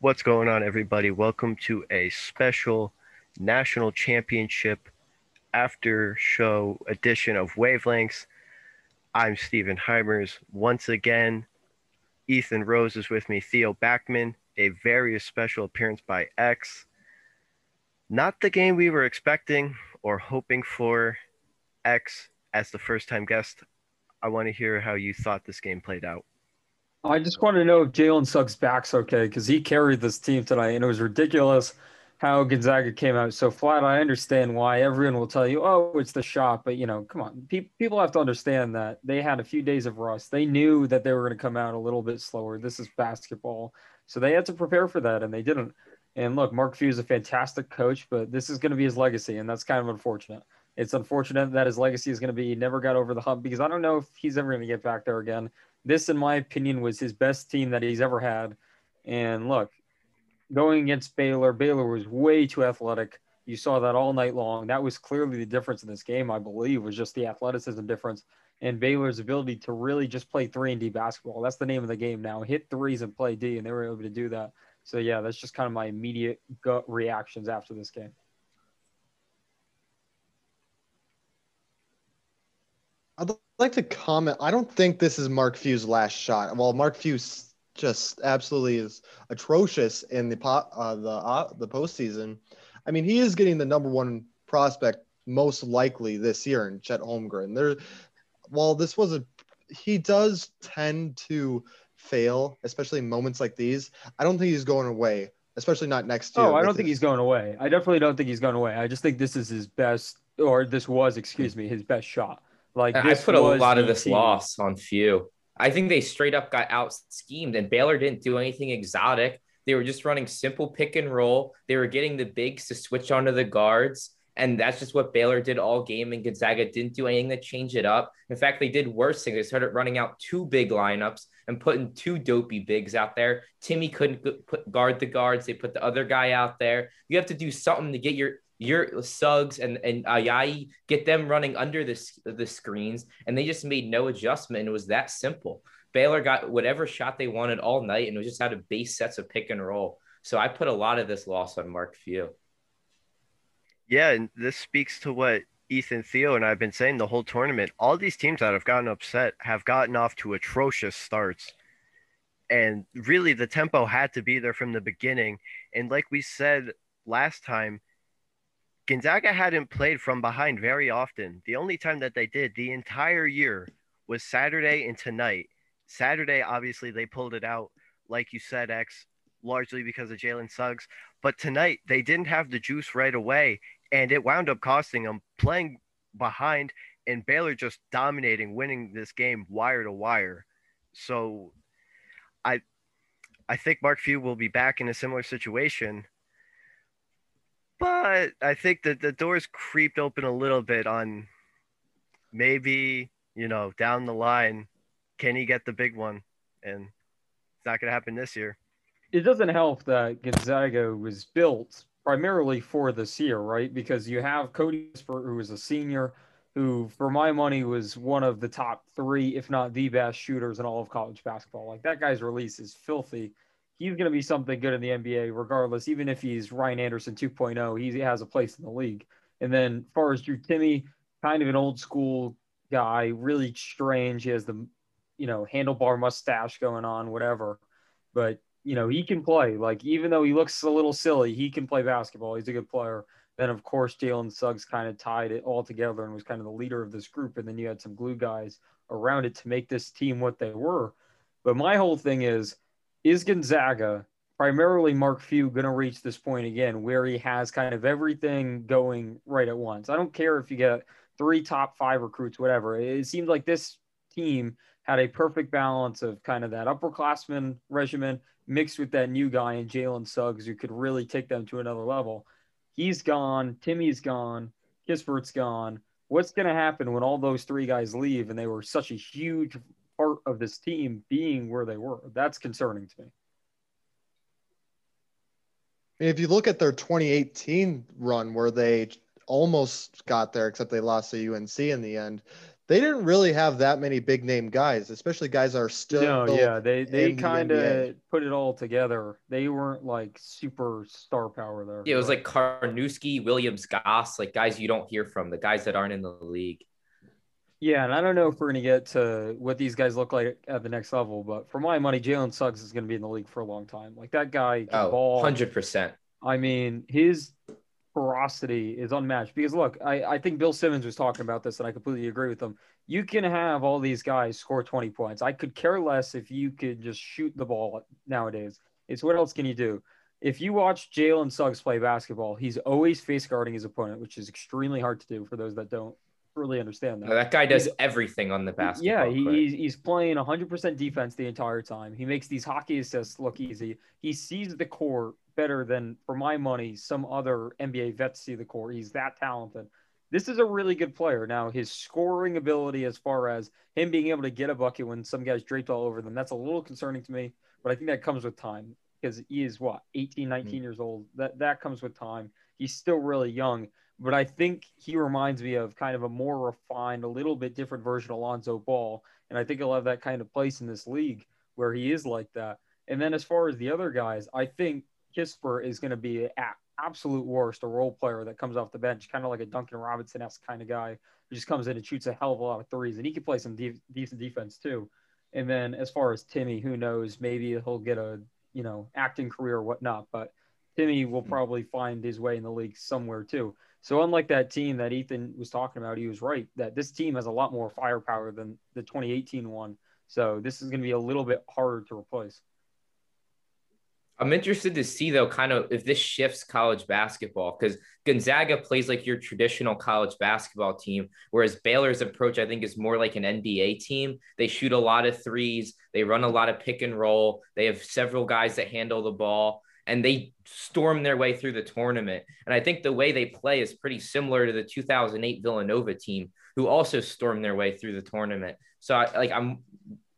What's going on, everybody? Welcome to a special national championship after show edition of Wavelengths. I'm Stephen Heimers. Once again, Ethan Rose is with me, Theo Backman, a very special appearance by X. Not the game we were expecting or hoping for. X as the first time guest. I want to hear how you thought this game played out. I just want to know if Jalen Suggs' back's okay because he carried this team tonight, and it was ridiculous how Gonzaga came out so flat. I understand why everyone will tell you, "Oh, it's the shot," but you know, come on, Pe- people have to understand that they had a few days of rust. They knew that they were going to come out a little bit slower. This is basketball, so they had to prepare for that, and they didn't. And look, Mark Few is a fantastic coach, but this is going to be his legacy, and that's kind of unfortunate. It's unfortunate that his legacy is going to be never got over the hump because I don't know if he's ever going to get back there again this, in my opinion, was his best team that he's ever had. And look, going against Baylor, Baylor was way too athletic. You saw that all night long. That was clearly the difference in this game, I believe, was just the athleticism difference and Baylor's ability to really just play three and D basketball. That's the name of the game now. Hit threes and play D, and they were able to do that. So yeah, that's just kind of my immediate gut reactions after this game. I'd like to comment. I don't think this is Mark Few's last shot. Well, Mark Few just absolutely is atrocious in the pot, uh, the uh, the postseason. I mean, he is getting the number one prospect most likely this year in Chet Holmgren. There, while this was a, he does tend to fail, especially in moments like these. I don't think he's going away, especially not next year. Oh, I don't think his... he's going away. I definitely don't think he's going away. I just think this is his best, or this was, excuse me, his best shot. Like I put a lot of this team. loss on Few. I think they straight up got out schemed, and Baylor didn't do anything exotic. They were just running simple pick and roll. They were getting the bigs to switch onto the guards. And that's just what Baylor did all game. And Gonzaga didn't do anything to change it up. In fact, they did worse things. They started running out two big lineups and putting two dopey bigs out there. Timme couldn't put guard the guards. They put the other guy out there. You have to do something to get your your Suggs and and Ayayi get them running under the the screens, and they just made no adjustment. It was that simple. Baylor got whatever shot they wanted all night, and it was just out of base sets of pick and roll. So I put a lot of this loss on Mark Few. Yeah, and this speaks to what Ethan Theo and I've been saying the whole tournament. All these teams that have gotten upset have gotten off to atrocious starts. And really, the tempo had to be there from the beginning. And like we said last time, Gonzaga hadn't played from behind very often. The only time that they did the entire year was Saturday and tonight. Saturday, obviously, they pulled it out, like you said, X, largely because of Jalen Suggs. But tonight, they didn't have the juice right away, and it wound up costing them playing behind and Baylor just dominating, winning this game wire to wire. So, I, I think Mark Few will be back in a similar situation but I think that the doors creeped open a little bit on maybe, you know, down the line, can he get the big one? And it's not going to happen this year. It doesn't help that Gonzaga was built primarily for this year, right? Because you have Cody who was a senior, who, for my money, was one of the top three, if not the best shooters in all of college basketball. Like that guy's release is filthy he's going to be something good in the NBA, regardless. Even if he's Ryan Anderson 2.0, he has a place in the league. And then, as far as Drew Timme, kind of an old school guy, really strange. He has the, you know, handlebar mustache going on, whatever. But you know, he can play. Like even though he looks a little silly, he can play basketball. He's a good player. Then of course Jalen Suggs kind of tied it all together and was kind of the leader of this group. And then you had some glue guys around it to make this team what they were. But my whole thing is is Gonzaga, primarily Mark Few, going to reach this point again where he has kind of everything going right at once? I don't care if you get three top five recruits, whatever. It seemed like this team had a perfect balance of kind of that upperclassman regimen mixed with that new guy in Jalen Suggs who could really take them to another level. He's gone. Timme's gone. Kispert's gone. What's going to happen when all those three guys leave and they were such a huge of this team being where they were. That's concerning to me. If you look at their 2018 run where they almost got there, except they lost to UNC in the end, they didn't really have that many big name guys, especially guys that are still. No, yeah, they they kind of put it all together. They weren't like super star power there. Yeah, it was like Karnowski, Williams, Goss, like guys you don't hear from, the guys that aren't in the league. Yeah, and I don't know if we're gonna get to what these guys look like at the next level, but for my money, Jalen Suggs is gonna be in the league for a long time. Like that guy can oh, ball. Hundred percent. I mean, his ferocity is unmatched. Because look, I, I think Bill Simmons was talking about this, and I completely agree with him. You can have all these guys score 20 points. I could care less if you could just shoot the ball nowadays. It's what else can you do? If you watch Jalen Suggs play basketball, he's always face guarding his opponent, which is extremely hard to do for those that don't really understand that. No, that guy does he's, everything on the basketball. Yeah, he, he's, he's playing 100% defense the entire time. He makes these hockey assists look easy. He sees the court better than, for my money, some other NBA vets see the court. He's that talented. This is a really good player. Now, his scoring ability, as far as him being able to get a bucket when some guys draped all over them, that's a little concerning to me. But I think that comes with time because he is what 18, 19 mm-hmm. years old. That that comes with time. He's still really young but I think he reminds me of kind of a more refined, a little bit different version of Lonzo Ball. And I think he'll have that kind of place in this league where he is like that. And then as far as the other guys, I think Kispert is going to be at absolute worst, a role player that comes off the bench, kind of like a Duncan Robinson esque kind of guy who just comes in and shoots a hell of a lot of threes. And he can play some de- decent defense too. And then as far as Timme, who knows, maybe he'll get a, you know, acting career or whatnot. But Timme will hmm. probably find his way in the league somewhere too. So unlike that team that Ethan was talking about, he was right that this team has a lot more firepower than the 2018 one. So this is going to be a little bit harder to replace. I'm interested to see though, kind of if this shifts college basketball because Gonzaga plays like your traditional college basketball team, whereas Baylor's approach I think is more like an NBA team. They shoot a lot of threes, they run a lot of pick and roll, they have several guys that handle the ball and they storm their way through the tournament. And I think the way they play is pretty similar to the 2008 Villanova team, who also stormed their way through the tournament. So, I, like, I'm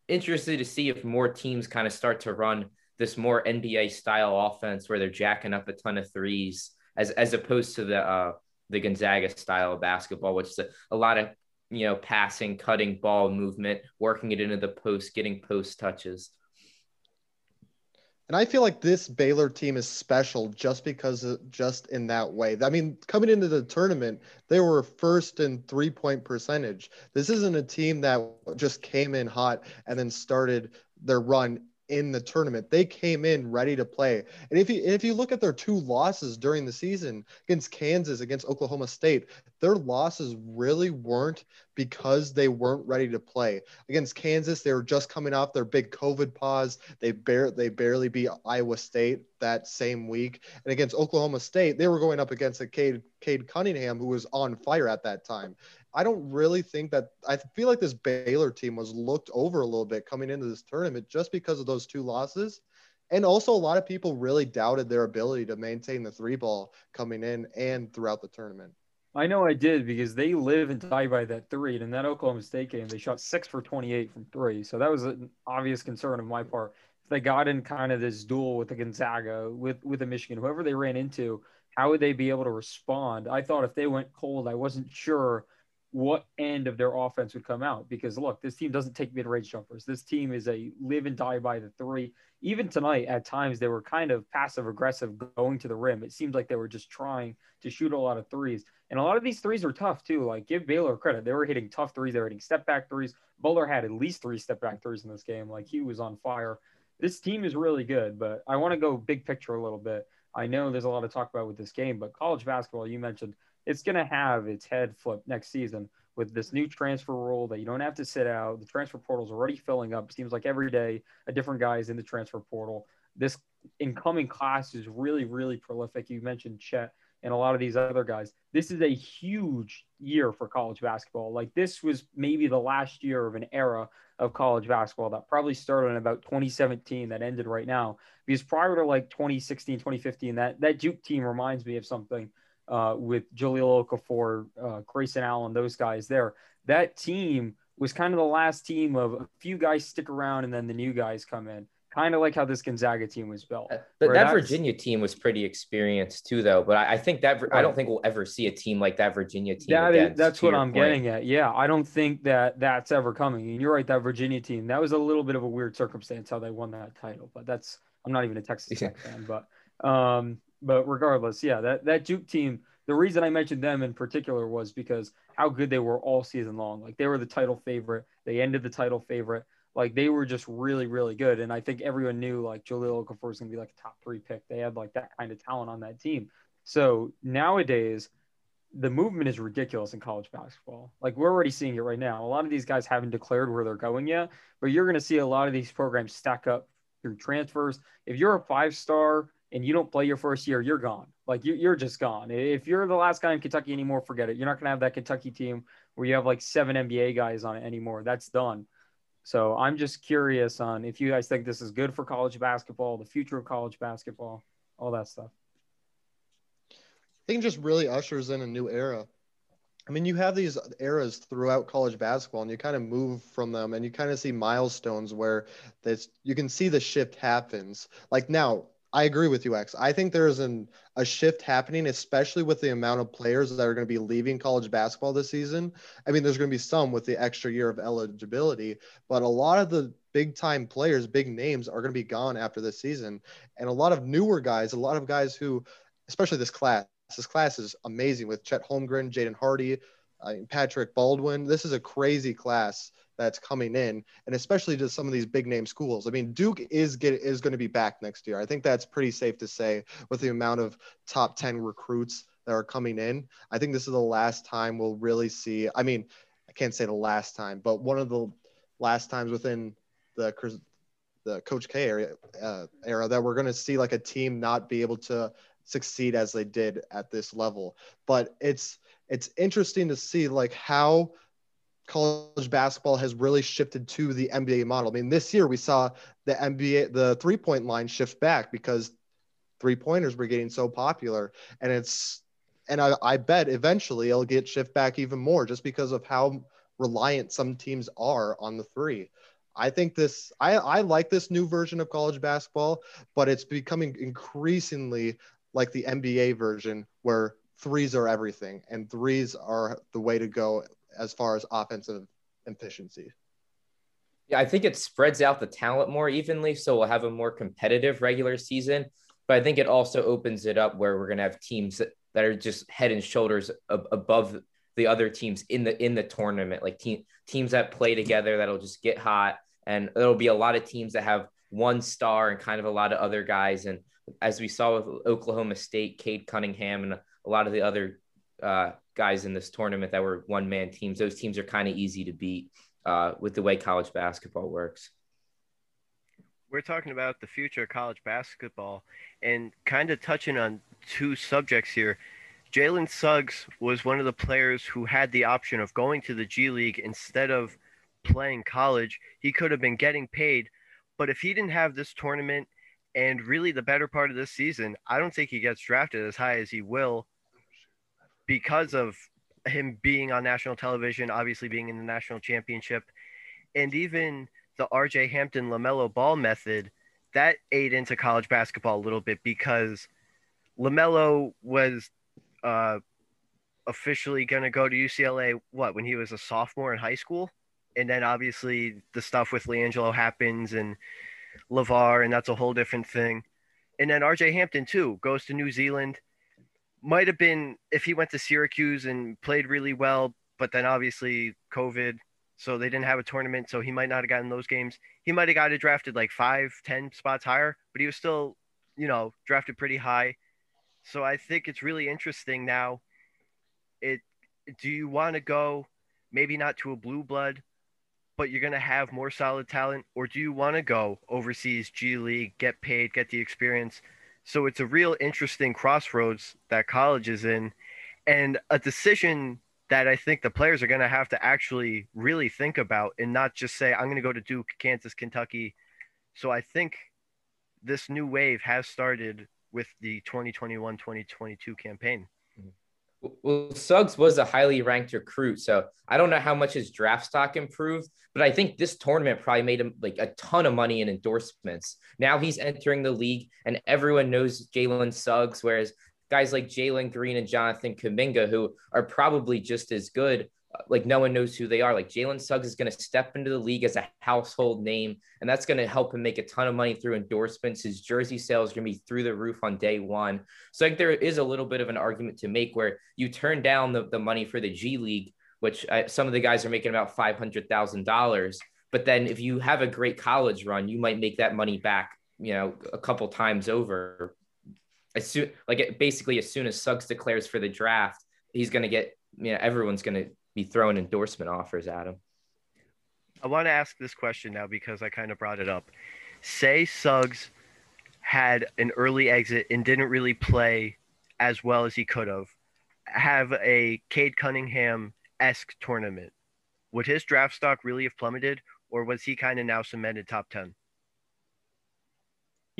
interested to see if more teams kind of start to run this more NBA style offense where they're jacking up a ton of threes, as as opposed to the uh, the Gonzaga style of basketball, which is a, a lot of you know passing, cutting ball movement, working it into the post, getting post touches. And I feel like this Baylor team is special just because of, just in that way. I mean, coming into the tournament, they were first in three point percentage. This isn't a team that just came in hot and then started their run in the tournament. They came in ready to play. And if you if you look at their two losses during the season against Kansas, against Oklahoma State, their losses really weren't because they weren't ready to play. Against Kansas, they were just coming off their big COVID pause. They bare they barely beat Iowa State that same week. And against Oklahoma State, they were going up against a Cade, Cade Cunningham who was on fire at that time. I don't really think that I feel like this Baylor team was looked over a little bit coming into this tournament just because of those two losses. And also, a lot of people really doubted their ability to maintain the three ball coming in and throughout the tournament. I know I did because they live and die by that three. And in that Oklahoma State game, they shot six for 28 from three. So that was an obvious concern of my part. If they got in kind of this duel with the Gonzaga, with, with the Michigan, whoever they ran into, how would they be able to respond? I thought if they went cold, I wasn't sure – what end of their offense would come out. Because look, this team doesn't take mid-range jumpers. This team is a live and die by the three. Even tonight, at times they were kind of passive aggressive going to the rim. It seems like they were just trying to shoot a lot of threes. And a lot of these threes were tough too. Like give Baylor credit. They were hitting tough threes. They were hitting step back threes. Butler had at least three step back threes in this game. Like he was on fire. This team is really good, but I want to go big picture a little bit. I know there's a lot of talk about with this game, but college basketball, you mentioned it's going to have its head flipped next season with this new transfer rule that you don't have to sit out. The transfer portal is already filling up. It seems like every day a different guy is in the transfer portal. This incoming class is really, really prolific. You mentioned Chet and a lot of these other guys. This is a huge year for college basketball. Like this was maybe the last year of an era of college basketball that probably started in about 2017 that ended right now. Because prior to like 2016, 2015, that that Duke team reminds me of something uh, with Jahlil Okafor, uh, Grayson Allen, those guys there. That team was kind of the last team of a few guys stick around and then the new guys come in. kind of like how this Gonzaga team was built. Uh, but that Virginia team was pretty experienced too, though. But I, I think that I don't think we'll ever see a team like that Virginia team. That again, is, that's what I'm point. getting at. Yeah, I don't think that that's ever coming. And you're right, that Virginia team that was a little bit of a weird circumstance how they won that title. But that's I'm not even a Texas fan, but um, but regardless, yeah, that that Duke team. The reason I mentioned them in particular was because how good they were all season long. Like they were the title favorite. They ended the title favorite. Like they were just really, really good. And I think everyone knew like Jahlil Okafor going to be like a top three pick. They had like that kind of talent on that team. So nowadays, the movement is ridiculous in college basketball. Like we're already seeing it right now. A lot of these guys haven't declared where they're going yet, but you're going to see a lot of these programs stack up through transfers. If you're a five star and you don't play your first year, you're gone. Like you, you're just gone. If you're the last guy in Kentucky anymore, forget it. You're not going to have that Kentucky team where you have like seven NBA guys on it anymore. That's done. So I'm just curious on if you guys think this is good for college basketball, the future of college basketball, all that stuff. I think it just really ushers in a new era. I mean, you have these eras throughout college basketball, and you kind of move from them, and you kind of see milestones where this you can see the shift happens. Like now, I agree with you, X. I think there's an a shift happening, especially with the amount of players that are going to be leaving college basketball this season. I mean, there's going to be some with the extra year of eligibility, but a lot of the big time players, big names, are going to be gone after this season, and a lot of newer guys, a lot of guys who, especially this class, this class is amazing with Chet Holmgren, Jaden Hardy, uh, Patrick Baldwin. This is a crazy class that's coming in, and especially to some of these big name schools. I mean, Duke is get, is going to be back next year. I think that's pretty safe to say with the amount of top ten recruits that are coming in. I think this is the last time we'll really see. I mean, I can't say the last time, but one of the last times within the the Coach K era, uh, era that we're going to see like a team not be able to succeed as they did at this level. But it's it's interesting to see like how college basketball has really shifted to the NBA model. I mean, this year we saw the NBA, the three point line shift back because three pointers were getting so popular. And it's, and I, I bet eventually it'll get shift back even more just because of how reliant some teams are on the three. I think this, I, I like this new version of college basketball, but it's becoming increasingly like the NBA version where threes are everything and threes are the way to go as far as offensive efficiency. Yeah, I think it spreads out the talent more evenly, so we'll have a more competitive regular season. But I think it also opens it up where we're going to have teams that, are just head and shoulders ab- above the other teams in the in the tournament, like te- teams that play together that'll just get hot, and there'll be a lot of teams that have one star and kind of a lot of other guys. And as we saw with Oklahoma State, Cade Cunningham, and a lot of the other uh, guys in this tournament that were one man teams. Those teams are kind of easy to beat uh, with the way college basketball works. We're talking about the future of college basketball and kind of touching on two subjects here. Jalen Suggs was one of the players who had the option of going to the G League instead of playing college. He could have been getting paid, but if he didn't have this tournament and really the better part of this season, I don't think he gets drafted as high as he will because of him being on national television, obviously being in the national championship, and even the RJ Hampton LaMelo Ball method that ate into college basketball a little bit because LaMelo was uh, officially going to go to UCLA, what, when he was a sophomore in high school? And then obviously the stuff with LiAngelo happens and LaVar, and that's a whole different thing. And then RJ Hampton, too, goes to New Zealand might have been if he went to Syracuse and played really well, but then obviously COVID, so they didn't have a tournament, so he might not have gotten those games. He might have got drafted like five, ten spots higher, but he was still, you know, drafted pretty high. So I think it's really interesting now. It do you want to go maybe not to a blue blood, but you're going to have more solid talent, or do you want to go overseas G League, get paid, get the experience? So it's a real interesting crossroads that college is in, and a decision that I think the players are going to have to actually really think about and not just say, I'm going to go to Duke, Kansas, Kentucky. So I think this new wave has started with the 2021 2022 campaign. Well, Suggs was a highly ranked recruit, so I don't know how much his draft stock improved, but I think this tournament probably made him like a ton of money in endorsements. Now he's entering the league, and everyone knows Jalen Suggs, whereas guys like Jalen Green and Jonathan Kuminga, who are probably just as good, like no one knows who they are. Like Jalen Suggs is going to step into the league as a household name, and that's going to help him make a ton of money through endorsements. His jersey sales are going to be through the roof on day one. So like there is a little bit of an argument to make where you turn down the, the money for the G League, which I, some of the guys are making about five hundred thousand dollars. But then if you have a great college run, you might make that money back, you know, a couple times over. As soon like basically as soon as Suggs declares for the draft, he's going to get you know everyone's going to be throwing endorsement offers at him. I want to ask this question now because I kind of brought it up. Say Suggs had an early exit and didn't really play as well as he could have. Have a Cade Cunningham esque tournament. Would his draft stock really have plummeted, or was he kind of now cemented top 10?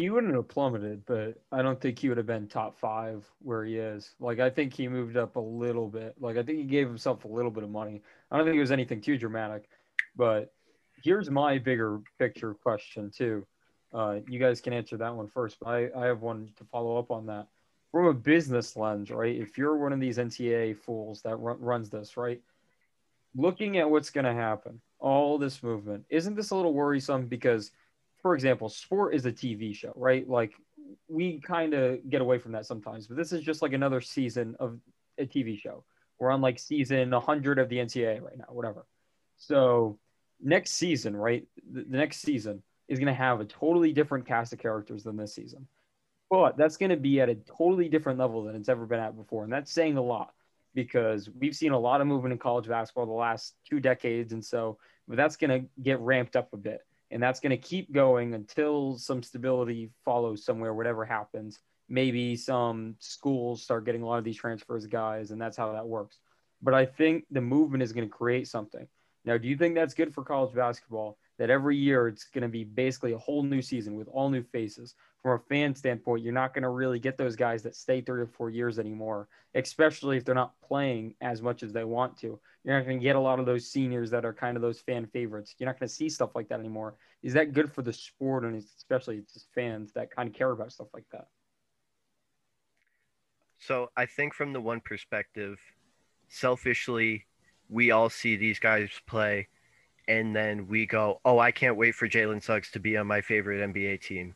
He wouldn't have plummeted, but I don't think he would have been top five where he is. Like I think he moved up a little bit. Like I think he gave himself a little bit of money. I don't think it was anything too dramatic. But here's my bigger picture question too. Uh, you guys can answer that one first, but I, I have one to follow up on that. From a business lens, right? If you're one of these NTA fools that run, runs this, right? Looking at what's going to happen, all this movement, isn't this a little worrisome because – for example, sport is a TV show, right? Like we kind of get away from that sometimes, but this is just like another season of a TV show. We're on like season 100 of the NCAA right now, whatever. So next season, right? The, next season is going to have a totally different cast of characters than this season. But that's going to be at a totally different level than it's ever been at before. And that's saying a lot because we've seen a lot of movement in college basketball the last two decades. And so but that's going to get ramped up a bit and that's going to keep going until some stability follows somewhere whatever happens. Maybe some schools start getting a lot of these transfers guys and that's how that works. But i think the movement is going to create something. Now do you think that's good for college basketball that every year it's going to be basically a whole new season with all new faces? From a fan standpoint you're not going to really get those guys that stay three or four years anymore especially if they're not playing as much as they want to. You're not going to get a lot of those seniors that are kind of those fan favorites. You're not going to see stuff like that anymore. Is that good for the sport and especially just fans that kind of care about stuff like that? So I think from the one perspective, selfishly, we all see these guys play, and then we go, "Oh, I can't wait for Jalen Suggs to be on my favorite NBA team."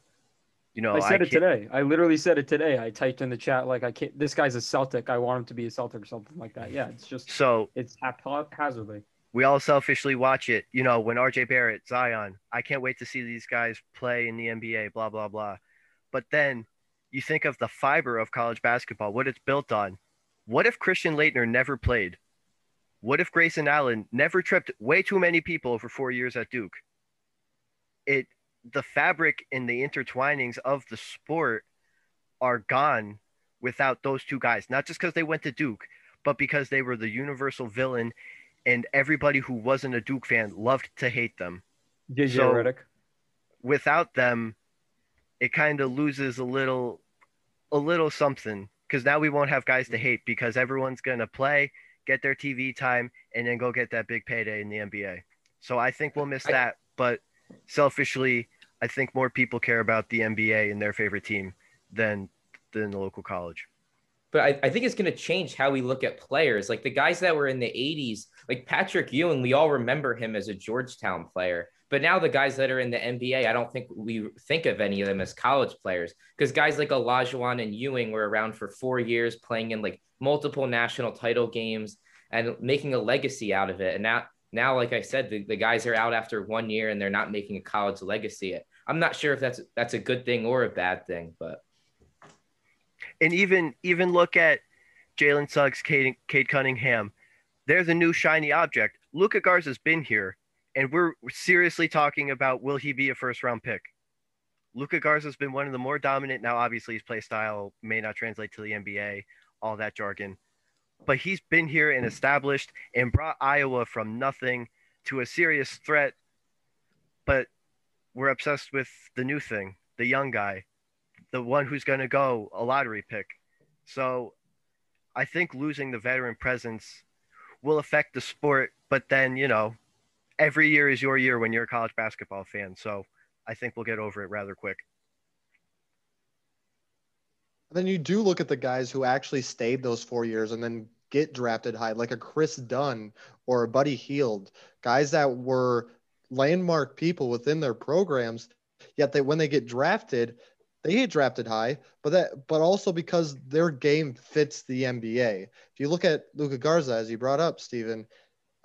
You know, I said I it today. I literally said it today. I typed in the chat like, "I can't." This guy's a Celtic. I want him to be a Celtic or something like that. Yeah, it's just so it's haphazardly. We all selfishly watch it. You know, when RJ Barrett, Zion, I can't wait to see these guys play in the NBA. Blah blah blah. But then you think of the fiber of college basketball, what it's built on. What if Christian Laettner never played? What if Grayson Allen never tripped way too many people over four years at Duke? It the fabric and the intertwinings of the sport are gone without those two guys. Not just because they went to Duke, but because they were the universal villain, and everybody who wasn't a Duke fan loved to hate them. JJ so, Redick. Without them, it kind of loses a little, a little something. Because now we won't have guys to hate because everyone's gonna play, get their TV time, and then go get that big payday in the NBA. So I think we'll miss I, that. But selfishly, I think more people care about the NBA and their favorite team than than the local college. But I, I think it's going to change how we look at players. Like the guys that were in the 80s, like Patrick Ewing, we all remember him as a Georgetown player. But now the guys that are in the NBA, I don't think we think of any of them as college players because guys like Olajuwon and Ewing were around for four years, playing in like multiple national title games and making a legacy out of it. And now, now, like I said, the, the guys are out after one year and they're not making a college legacy. I'm not sure if that's that's a good thing or a bad thing, but and even even look at Jalen Suggs, Cade, Cade Cunningham. There's a new shiny object. Luka Garza's been here, and we're seriously talking about will he be a first round pick? Luka Garza's been one of the more dominant. Now, obviously, his play style may not translate to the NBA, all that jargon, but he's been here and established and brought Iowa from nothing to a serious threat. But we're obsessed with the new thing, the young guy, the one who's going to go a lottery pick. So I think losing the veteran presence will affect the sport, but then, you know, every year is your year when you're a college basketball fan. So I think we'll get over it rather quick. Then you do look at the guys who actually stayed those four years and then get drafted high, like a Kris Dunn or a Buddy Hield, guys that were landmark people within their programs. Yet they, when they get drafted, they get drafted high, but that but also because their game fits the NBA. If you look at Luka Garza, as you brought up, Stephen,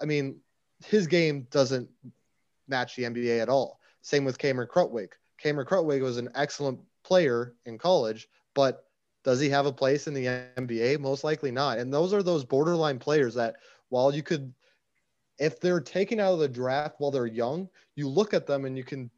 I mean, his game doesn't match the NBA at all. Same with Cameron Krutwig. Cameron Krutwig was an excellent player in college, but does he have a place in the NBA? Most likely not. And those are those borderline players that while you could if they're taken out of the draft while they're young, you look at them and you can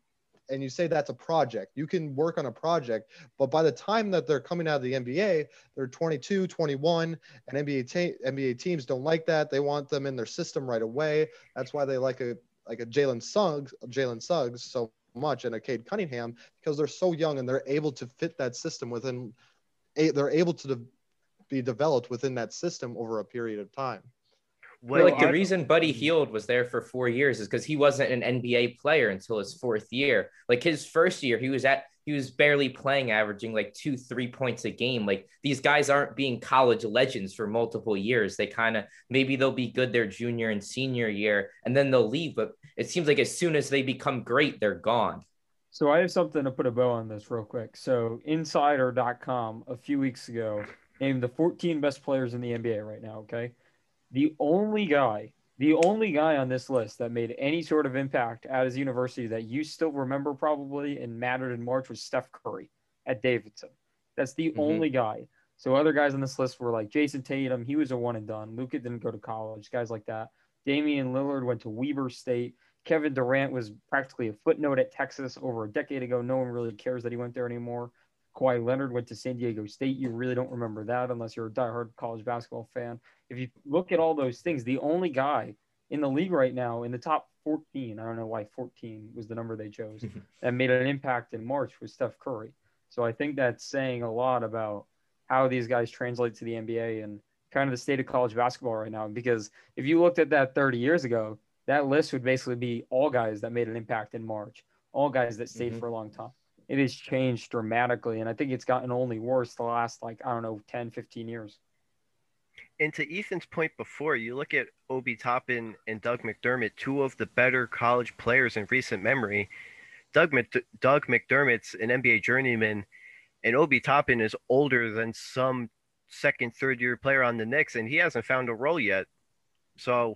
and you say that's a project. You can work on a project, but by the time that they're coming out of the NBA, they're 22, 21, and NBA te- NBA teams don't like that. They want them in their system right away. That's why they like a like a Jalen Suggs, Jalen Suggs so much and a Cade Cunningham because they're so young and they're able to fit that system within. They're able to de- be developed within that system over a period of time. Well, like the reason Buddy Hield was there for four years is because he wasn't an NBA player until his fourth year. Like his first year, he was at he was barely playing, averaging like two, three points a game. Like these guys aren't being college legends for multiple years. They kind of maybe they'll be good their junior and senior year, and then they'll leave. But it seems like as soon as they become great, they're gone. So I have something to put a bow on this real quick. So Insider.com a few weeks ago named the 14 best players in the NBA right now. Okay the only guy, the only guy on this list that made any sort of impact at his university that you still remember probably and mattered in March was Steph Curry at Davidson. That's the mm-hmm. only guy. So other guys on this list were like Jayson Tatum. He was a one and done. Luka didn't go to college. Guys like that. Damian Lillard went to Weber State. Kevin Durant was practically a footnote at Texas over a decade ago. No one really cares that he went there anymore. Kawhi Leonard went to San Diego State. You really don't remember that unless you're a diehard college basketball fan. If you look at all those things, the only guy in the league right now in the top 14, I don't know why 14 was the number they chose, that made an impact in March was Steph Curry. So I think that's saying a lot about how these guys translate to the NBA and kind of the state of college basketball right now. Because if you looked at that 30 years ago, that list would basically be all guys that made an impact in March, all guys that stayed mm-hmm. for a long time it has changed dramatically. And I think it's gotten only worse the last, like, I don't know, 10, 15 years. And to Ethan's point before, you look at Obi Toppin and Doug McDermott, two of the better college players in recent memory. Doug, Doug McDermott's an NBA journeyman, and Obi Toppin is older than some second, third year player on the Knicks, and he hasn't found a role yet. So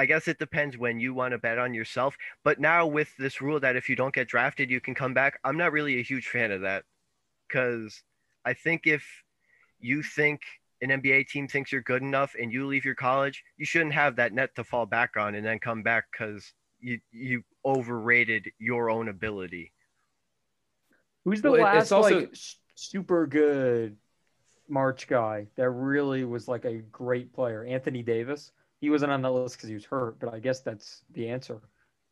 I guess it depends when you want to bet on yourself. But now with this rule that if you don't get drafted, you can come back, I'm not really a huge fan of that. Because I think if you think an NBA team thinks you're good enough and you leave your college, you shouldn't have that net to fall back on and then come back because you you overrated your own ability. Who's the well, last also... like super good March guy that really was like a great player? Anthony Davis he wasn't on that list because he was hurt, but I guess that's the answer.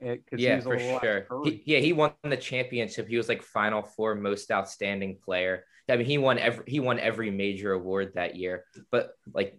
Eh, yeah, for sure. He, yeah, he won the championship. He was like Final Four most outstanding player. I mean, he won every he won every major award that year. But like,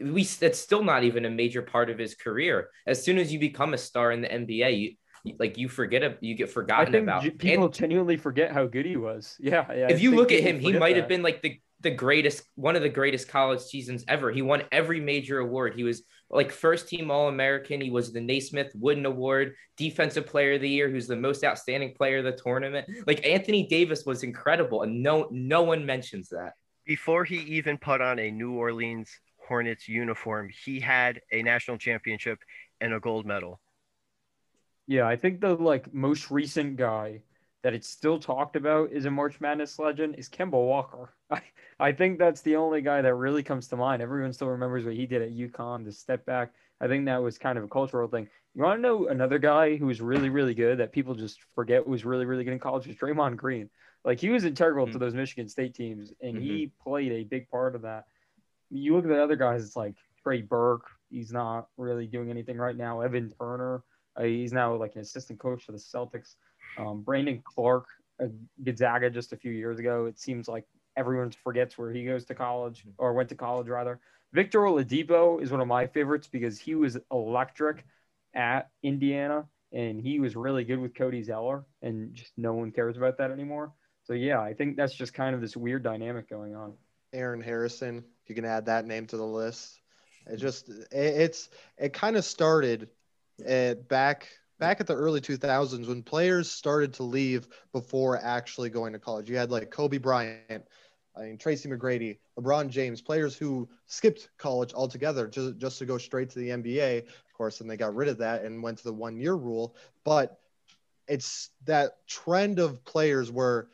we that's still not even a major part of his career. As soon as you become a star in the NBA, you like you forget you get forgotten about. People and, genuinely forget how good he was. Yeah, yeah. If I you look at him, he might that. have been like the the greatest one of the greatest college seasons ever. He won every major award. He was like first team All American. He was the Naismith Wooden Award, Defensive Player of the Year, who's the most outstanding player of the tournament. Like Anthony Davis was incredible, and no no one mentions that. Before he even put on a New Orleans Hornets uniform, he had a national championship and a gold medal. Yeah, I think the like most recent guy that it's still talked about is a March Madness legend is Kemba Walker. I, I think that's the only guy that really comes to mind. Everyone still remembers what he did at UConn, the step back. I think that was kind of a cultural thing. You want to know another guy who was really, really good that people just forget was really, really good in college was Draymond Green. Like he was integral mm-hmm. to those Michigan State teams, and mm-hmm. he played a big part of that. You look at the other guys; it's like Trey Burke. He's not really doing anything right now. Evan Turner. Uh, he's now like an assistant coach for the Celtics. Um, Brandon Clarke, uh, Gonzaga just a few years ago. It seems like everyone forgets where he goes to college or went to college rather. Victor Oladipo is one of my favorites because he was electric at Indiana and he was really good with Cody Zeller, and just no one cares about that anymore. So yeah, I think that's just kind of this weird dynamic going on. Aaron Harrison, if you can add that name to the list, it just it, it's it kind of started at back back at the early 2000s when players started to leave before actually going to college. You had like Kobe Bryant, I mean Tracy McGrady, LeBron James, players who skipped college altogether just just to go straight to the NBA Of course, and they got rid of that and went to the one year rule. But it's that trend of players where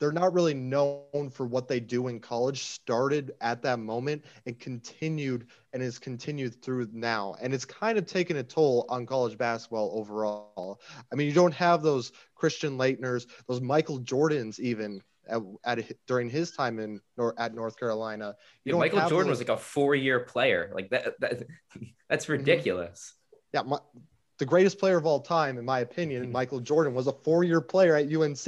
they're not really known for what they do in college started at that moment and continued and is continued through now and it's kind of taken a toll on college basketball overall i mean you don't have those christian laettners those michael jordans even at, at during his time in at North Carolina. You yeah, Michael Jordan those... was like a four-year player. Like that, that that's mm-hmm. ridiculous. Yeah, my, the greatest player of all time, in my opinion, mm-hmm. Michael Jordan was a four-year player at UNC,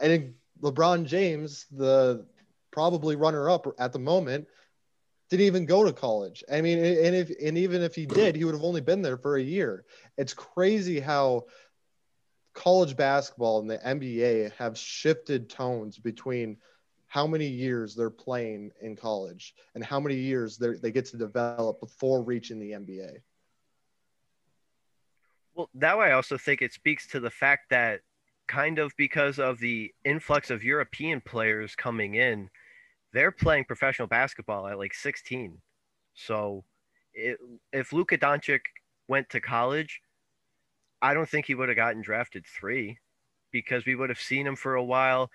and LeBron James, the probably runner-up at the moment, didn't even go to college. I mean, and if and even if he did, he would have only been there for a year. It's crazy how college basketball and the NBA have shifted tones between how many years they're playing in college and how many years they get to develop before reaching the NBA. Well, that way I also think it speaks to the fact that kind of because of the influx of European players coming in, they're playing professional basketball at like 16. So it, if Luka Doncic went to college, I don't think he would have gotten drafted three because we would have seen him for a while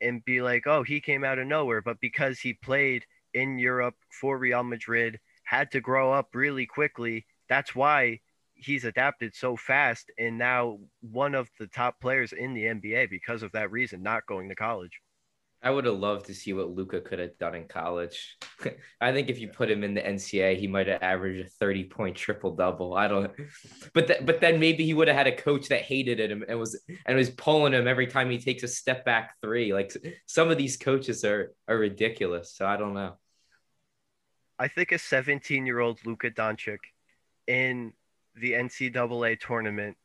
and be like, oh, he came out of nowhere. But because he played in Europe for Real Madrid, had to grow up really quickly, that's why he's adapted so fast and now one of the top players in the NBA because of that reason, not going to college. I would have loved to see what Luka could have done in college. I think if you put him in the NCAA, he might have averaged a 30 point triple double. I don't but th- but then maybe he would have had a coach that hated him and was and was pulling him every time he takes a step back three. Like some of these coaches are are ridiculous. So I don't know. I think a 17 year old Luka Doncic in the NCAA tournament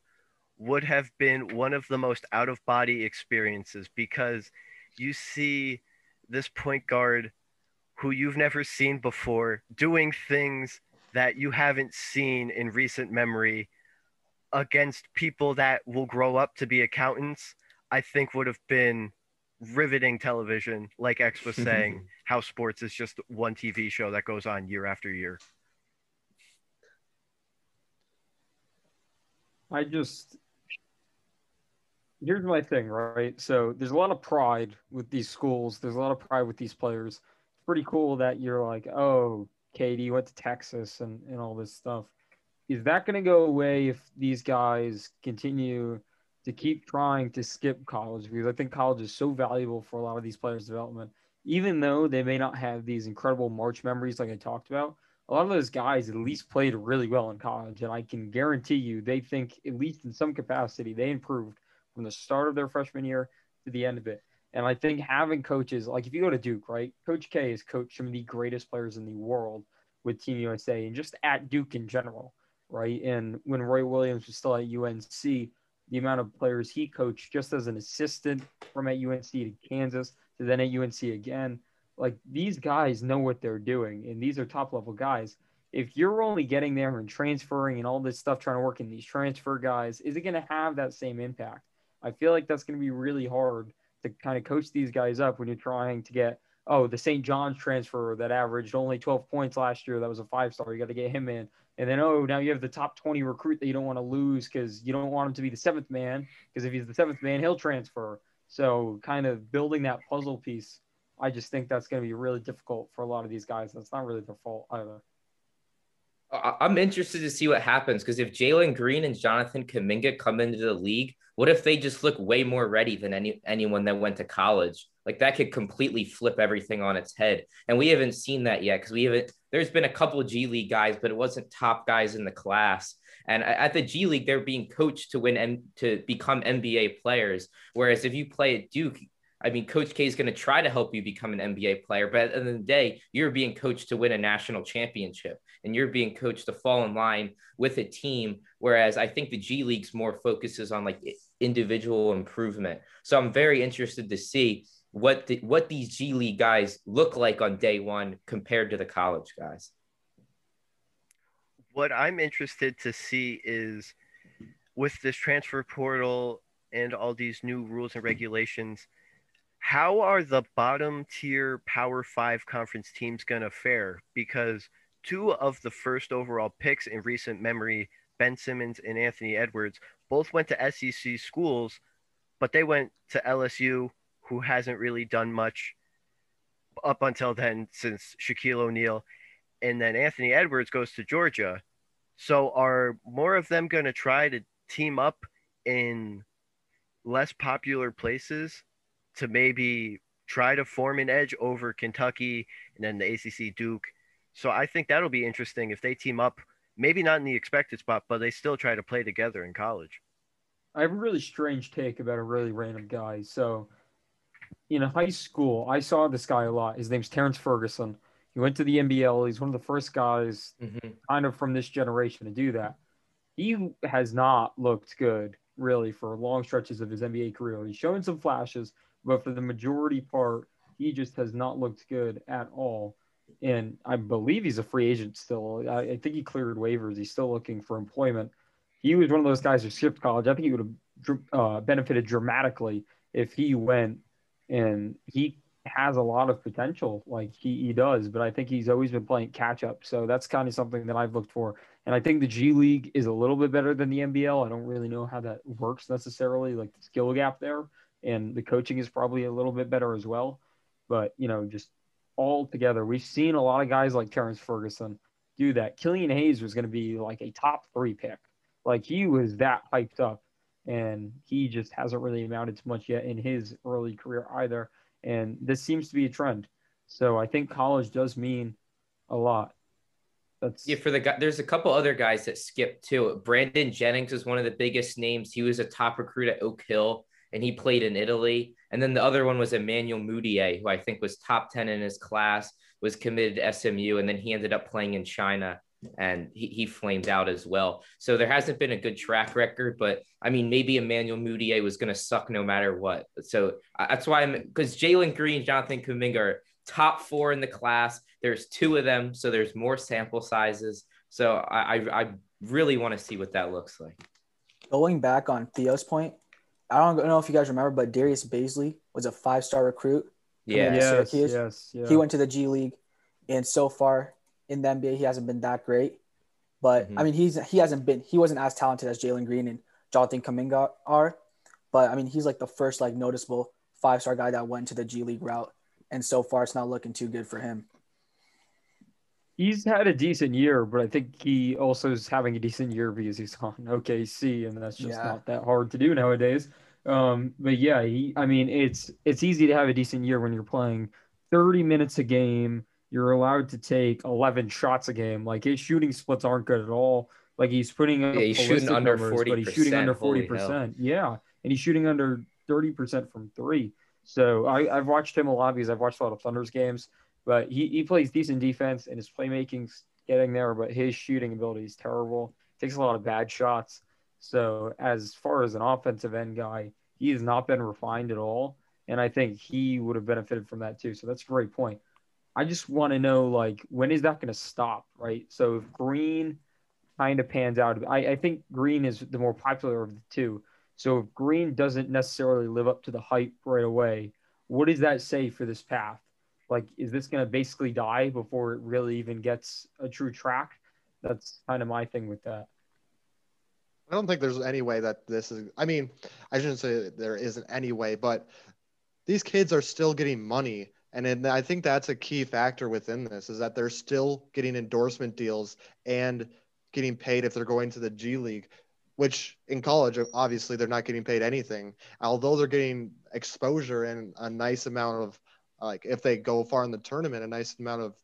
would have been one of the most out of body experiences because – you see this point guard who you've never seen before doing things that you haven't seen in recent memory against people that will grow up to be accountants, I think would have been riveting television, like X was saying, how sports is just one TV show that goes on year after year. I just here's my thing, right? So there's a lot of pride with these schools. There's a lot of pride with these players. It's pretty cool that you're like, oh, KD went to Texas and, and all this stuff. Is that going to go away if these guys continue to keep trying to skip college? Because I think college is so valuable for a lot of these players' development. Even though they may not have these incredible March memories like I talked about, a lot of those guys at least played really well in college. And I can guarantee you they think, at least in some capacity, they improved from the start of their freshman year to the end of it. And I think having coaches like if you go to Duke, right? Coach K has coached some of the greatest players in the world with Team USA and just at Duke in general, right? And when Roy Williams was still at UNC, the amount of players he coached just as an assistant from at UNC to Kansas to then at UNC again, like these guys know what they're doing and these are top level guys. If you're only getting there and transferring and all this stuff trying to work in these transfer guys, is it going to have that same impact? I feel like that's going to be really hard to kind of coach these guys up when you're trying to get oh the St. John's transfer that averaged only 12 points last year that was a five star you got to get him in and then oh now you have the top 20 recruit that you don't want to lose because you don't want him to be the seventh man because if he's the seventh man he'll transfer so kind of building that puzzle piece I just think that's going to be really difficult for a lot of these guys that's not really their fault either. I'm interested to see what happens because if Jalen Green and Jonathan Kuminga come into the league, what if they just look way more ready than any anyone that went to college? Like that could completely flip everything on its head. And we haven't seen that yet because we haven't. There's been a couple of G League guys, but it wasn't top guys in the class. And at the G League, they're being coached to win and to become NBA players. Whereas if you play at Duke, I mean, Coach K is going to try to help you become an NBA player, but at the end of the day, you're being coached to win a national championship and you're being coached to fall in line with a team. Whereas I think the G League's more focuses on like individual improvement. So I'm very interested to see what the, what these G League guys look like on day one compared to the college guys. What I'm interested to see is with this transfer portal and all these new rules and regulations – how are the bottom tier Power Five conference teams going to fare? Because two of the first overall picks in recent memory, Ben Simmons and Anthony Edwards, both went to SEC schools, but they went to LSU, who hasn't really done much up until then since Shaquille O'Neal. And then Anthony Edwards goes to Georgia. So are more of them going to try to team up in less popular places to maybe try to form an edge over Kentucky and then the ACC Duke. So I think that'll be interesting if they team up, maybe not in the expected spot, but they still try to play together in college. I have a really strange take about a really random guy. So in high school, I saw this guy a lot. His name's Terrance Ferguson. He went to the NBL. He's one of the first guys mm-hmm. kind of from this generation to do that. He has not looked good really for long stretches of his NBA career. He's shown some flashes, but for the majority part, he just has not looked good at all. And I believe he's a free agent still. I, I think he cleared waivers. He's still looking for employment. He was one of those guys who skipped college. I think he would have uh, benefited dramatically if he went. And he has a lot of potential, like he, he does. But I think he's always been playing catch up. So that's kind of something that I've looked for. And I think the G League is a little bit better than the NBL. I don't really know how that works necessarily, like the skill gap there and the coaching is probably a little bit better as well. But you know, just all together, we've seen a lot of guys like Terrance Ferguson do that. Killian Hayes was going to be like a top three pick, like he was that hyped up, and he just hasn't really amounted to much yet in his early career either. And this seems to be a trend. So I think college does mean a lot. That's... Yeah, for the guy, there's a couple other guys that skipped too. Brandon Jennings was one of the biggest names. He was a top recruit at Oak Hill and he played in Italy. And then the other one was Emmanuel Mudiay, who I think was top 10 in his class, was committed to SMU, and then he ended up playing in China and he, he flamed out as well. So there hasn't been a good track record, but I mean, maybe Emmanuel Mudiay was going to suck no matter what. So that's why I'm because Jalen Green, Jonathan Kuminga are top four in the class. There's two of them, so there's more sample sizes. So I, I, I really want to see what that looks like. Going back on Theo's point, I don't know if you guys remember, but Darius Bazley was a five star recruit. Yeah, yes, yes, yeah. He went to the G League, and so far in the NBA, he hasn't been that great. But mm-hmm. I mean, he's he hasn't been he wasn't as talented as Jalen Green and Jonathan Kuminga are. But I mean, he's like the first like noticeable five star guy that went to the G League route, and so far it's not looking too good for him. He's had a decent year, but I think he also is having a decent year because he's on OKC, and that's just yeah. not that hard to do nowadays. Um, but yeah, he, I mean, it's it's easy to have a decent year when you're playing 30 minutes a game. You're allowed to take 11 shots a game. Like his shooting splits aren't good at all. Like he's putting up yeah, he's shooting under 40 but he's shooting under 40 percent. Yeah, and he's shooting under 30 percent from three. So I, I've watched him a lot because I've watched a lot of Thunder's games. But he, he plays decent defense and his playmaking's getting there, but his shooting ability is terrible. Takes a lot of bad shots. So as far as an offensive end guy, he has not been refined at all. And I think he would have benefited from that too. So that's a great point. I just want to know like when is that going to stop, right? So if Green kind of pans out, I, I think Green is the more popular of the two. So if Green doesn't necessarily live up to the hype right away, what does that say for this path? Like, is this going to basically die before it really even gets a true track? That's kind of my thing with that. I don't think there's any way that this is. I mean, I shouldn't say there isn't any way, but these kids are still getting money, and I think that's a key factor within this is that they're still getting endorsement deals and getting paid if they're going to the G League, which in college obviously they're not getting paid anything. Although they're getting exposure and a nice amount of like if they go far in the tournament, a nice amount of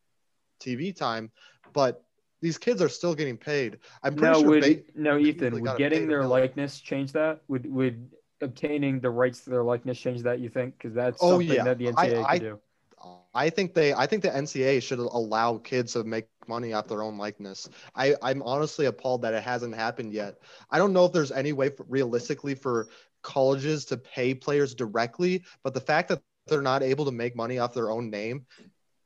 TV time, but these kids are still getting paid. I'm pretty no, sure. Would, ba- no, Ethan, would getting their likeness change that? Would would obtaining the rights to their likeness change that you think? Because that's oh, something yeah. that the NCAA I, do. I think they I think the NCAA should allow kids to make money off their own likeness. I I'm honestly appalled that it hasn't happened yet. I don't know if there's any way for, realistically for colleges to pay players directly, but the fact that they're not able to make money off their own name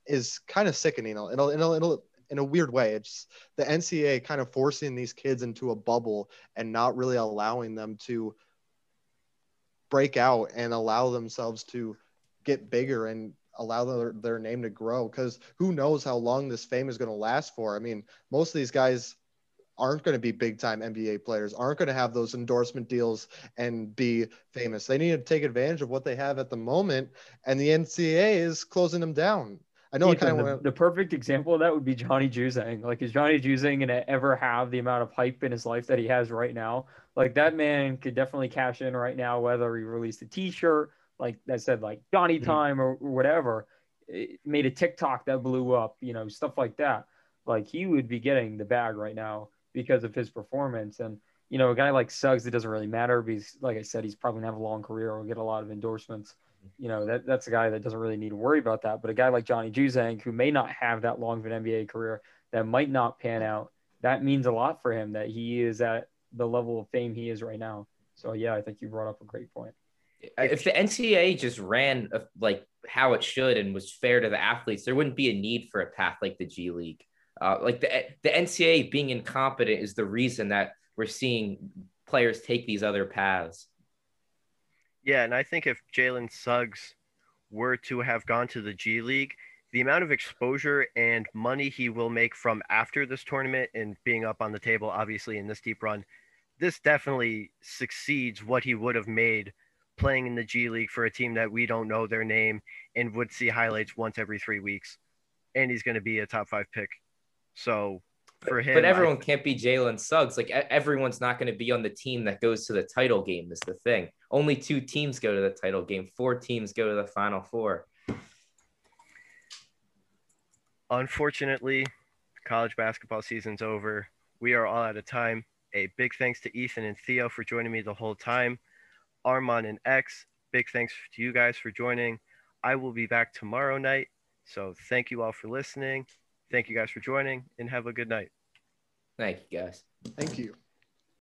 is kind of sickening. It'll, it'll, it'll, in a weird way, it's the NCAA kind of forcing these kids into a bubble and not really allowing them to break out and allow themselves to get bigger and allow their, their name to grow because who knows how long this fame is going to last for. I mean, most of these guys aren't going to be big time NBA players, aren't going to have those endorsement deals and be famous. They need to take advantage of what they have at the moment, and the NCAA is closing them down. I know Ethan, kind of the, went... the, perfect example of that would be Johnny Juzang. Like, is Johnny Juzang going to ever have the amount of hype in his life that he has right now? Like, that man could definitely cash in right now, whether he released a T-shirt, like that said, like Johnny mm-hmm. Time or, or whatever, it made a TikTok that blew up, you know, stuff like that. Like, he would be getting the bag right now because of his performance. And you know, a guy like Suggs, it doesn't really matter because, like I said, he's probably gonna have a long career or get a lot of endorsements. You know, that that's a guy that doesn't really need to worry about that. But a guy like Johnny Juzang, who may not have that long of an NBA career, that might not pan out, that means a lot for him that he is at the level of fame he is right now. So yeah, I think you brought up a great point. If the NCAA just ran uh, like how it should and was fair to the athletes, there wouldn't be a need for a path like the G League. Uh, like the the NCAA being incompetent is the reason that we're seeing players take these other paths. Yeah, and I think if Jalen Suggs were to have gone to the G League, the amount of exposure and money he will make from after this tournament and being up on the table, obviously in this deep run, this definitely succeeds what he would have made playing in the G League for a team that we don't know their name and would see highlights once every three weeks. And he's going to be a top five pick so for him, but everyone I, can't be Jalen Suggs. Like everyone's not going to be on the team that goes to the title game. Is the thing. Only two teams go to the title game. Four teams go to the Final Four. Unfortunately, college basketball season's over. We are all out of time. A big thanks to Ethan and Theo for joining me the whole time. Armand and X, big thanks to you guys for joining. I will be back tomorrow night. So thank you all for listening. Thank you guys for joining and have a good night. Thank you guys. Thank you.